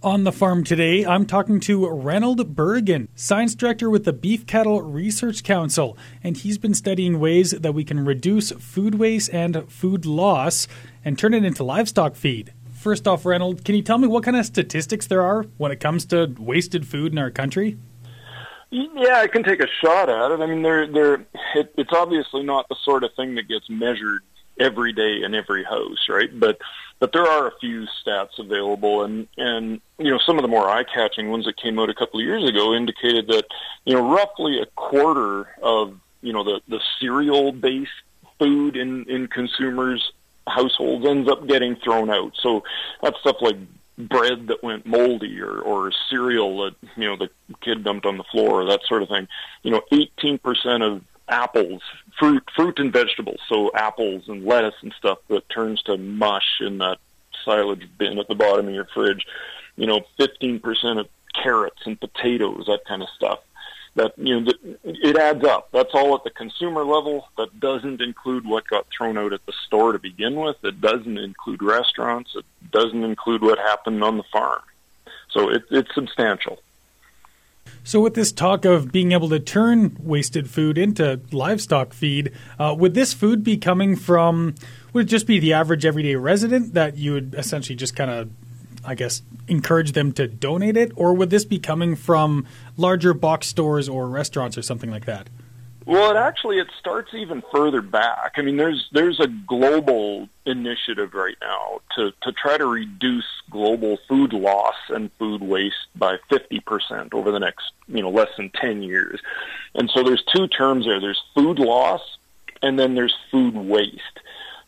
On the farm today, I'm talking to Reynold Bergen, science director with the Beef Cattle Research Council, and he's been studying ways that we can reduce food waste and food loss and turn it into livestock feed. First off, Reynold, can you tell me what kind of statistics there are when it comes to wasted food in our country? Yeah, I can take a shot at it. I mean, they're, they're, it, it's obviously not the sort of thing that gets measured every day in every house, right? But but there are a few stats available, and and you know some of the more eye-catching ones that came out a couple of years ago indicated that you know roughly a quarter of you know the the cereal-based food in in consumers households ends up getting thrown out. So that's stuff like bread that went moldy or or cereal that you know the kid dumped on the floor, or that sort of thing. You know, 18% of apples, fruit, fruit and vegetables. So apples and lettuce and stuff that turns to mush in that silage bin at the bottom of your fridge. You know, 15% of carrots and potatoes, that kind of stuff. That you know, it adds up. That's all at the consumer level. That doesn't include what got thrown out at the store to begin with. It doesn't include restaurants. It doesn't include what happened on the farm. So it, it's substantial. So, with this talk of being able to turn wasted food into livestock feed, uh, would this food be coming from? Would it just be the average everyday resident that you would essentially just kind of, I guess, encourage them to donate it, or would this be coming from larger box stores or restaurants or something like that? Well, it actually it starts even further back. I mean, there's there's a global initiative right now to to try to reduce global food loss and food waste by 50% over the next, you know, less than 10 years. And so there's two terms there. There's food loss and then there's food waste.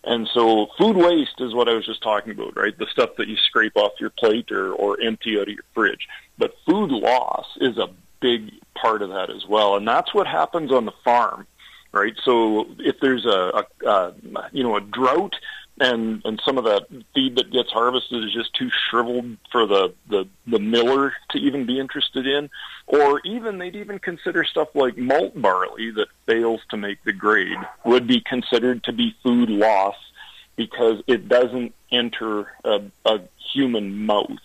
And so food waste is what I was just talking about, right? The stuff that you scrape off your plate or, or empty out of your fridge. But food loss is a big part of that as well, and that's what happens on the farm, right? So if there's a, a, a you know a drought and and some of that feed that gets harvested is just too shriveled for the the the miller to even be interested in or even they'd even consider stuff like malt barley that fails to make the grade would be considered to be food loss because it doesn't enter a, a human mouth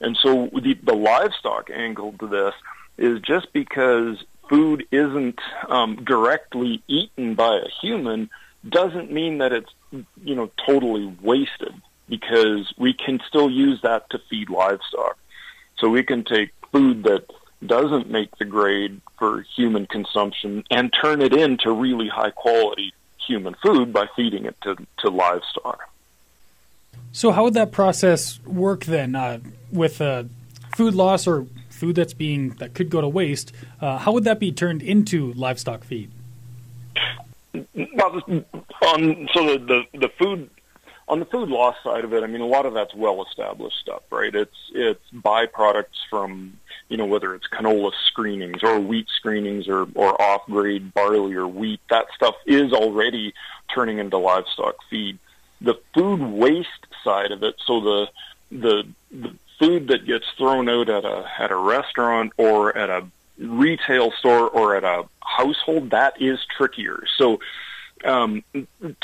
and so the, the livestock angle to this is just because food isn't um, directly eaten by a human doesn't mean that it's you know totally wasted because we can still use that to feed livestock. So we can take food that doesn't make the grade for human consumption and turn it into really high quality human food by feeding it to, to livestock. So how would that process work then uh, with uh, food loss or food that's being that could go to waste, uh, how would that be turned into livestock feed? Well, on so the, the the food on the food loss side of it, I mean, a lot of that's well established stuff, right? It's it's byproducts from you know whether it's canola screenings or wheat screenings or or off grade barley or wheat. That stuff is already turning into livestock feed. The food waste side of it, so the the, the food that gets thrown out at a at a restaurant or at a retail store or at a household, that is trickier. So um,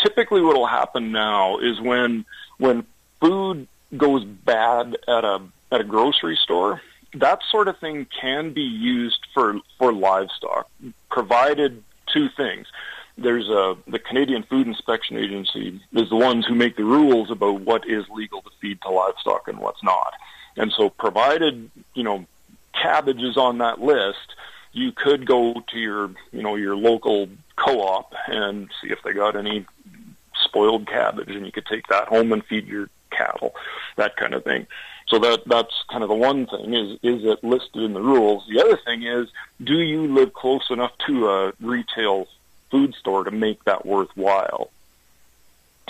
typically, what will happen now is when when food goes bad at a at a grocery store, that sort of thing can be used for for livestock, provided two things. There's a the Canadian Food Inspection Agency is the ones who make the rules about what is legal to feed to livestock and what's not. And so provided, you know, cabbage is on that list, you could go to your, you know, your local co-op and see if they got any spoiled cabbage and you could take that home and feed your cattle, that kind of thing. So that that's kind of the one thing is is it listed in the rules. The other thing is do you live close enough to a retail food store to make that worthwhile?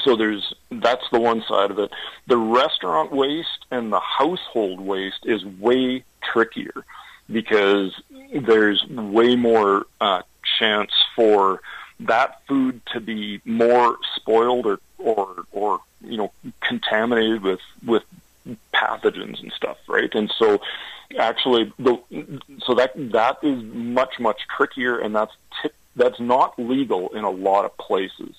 So there's that's the one side of it. The restaurant waste and the household waste is way trickier because there's way more uh, chance for that food to be more spoiled or or or you know contaminated with with pathogens and stuff, right? And so actually the so that that is much much trickier and that's t- that's not legal in a lot of places.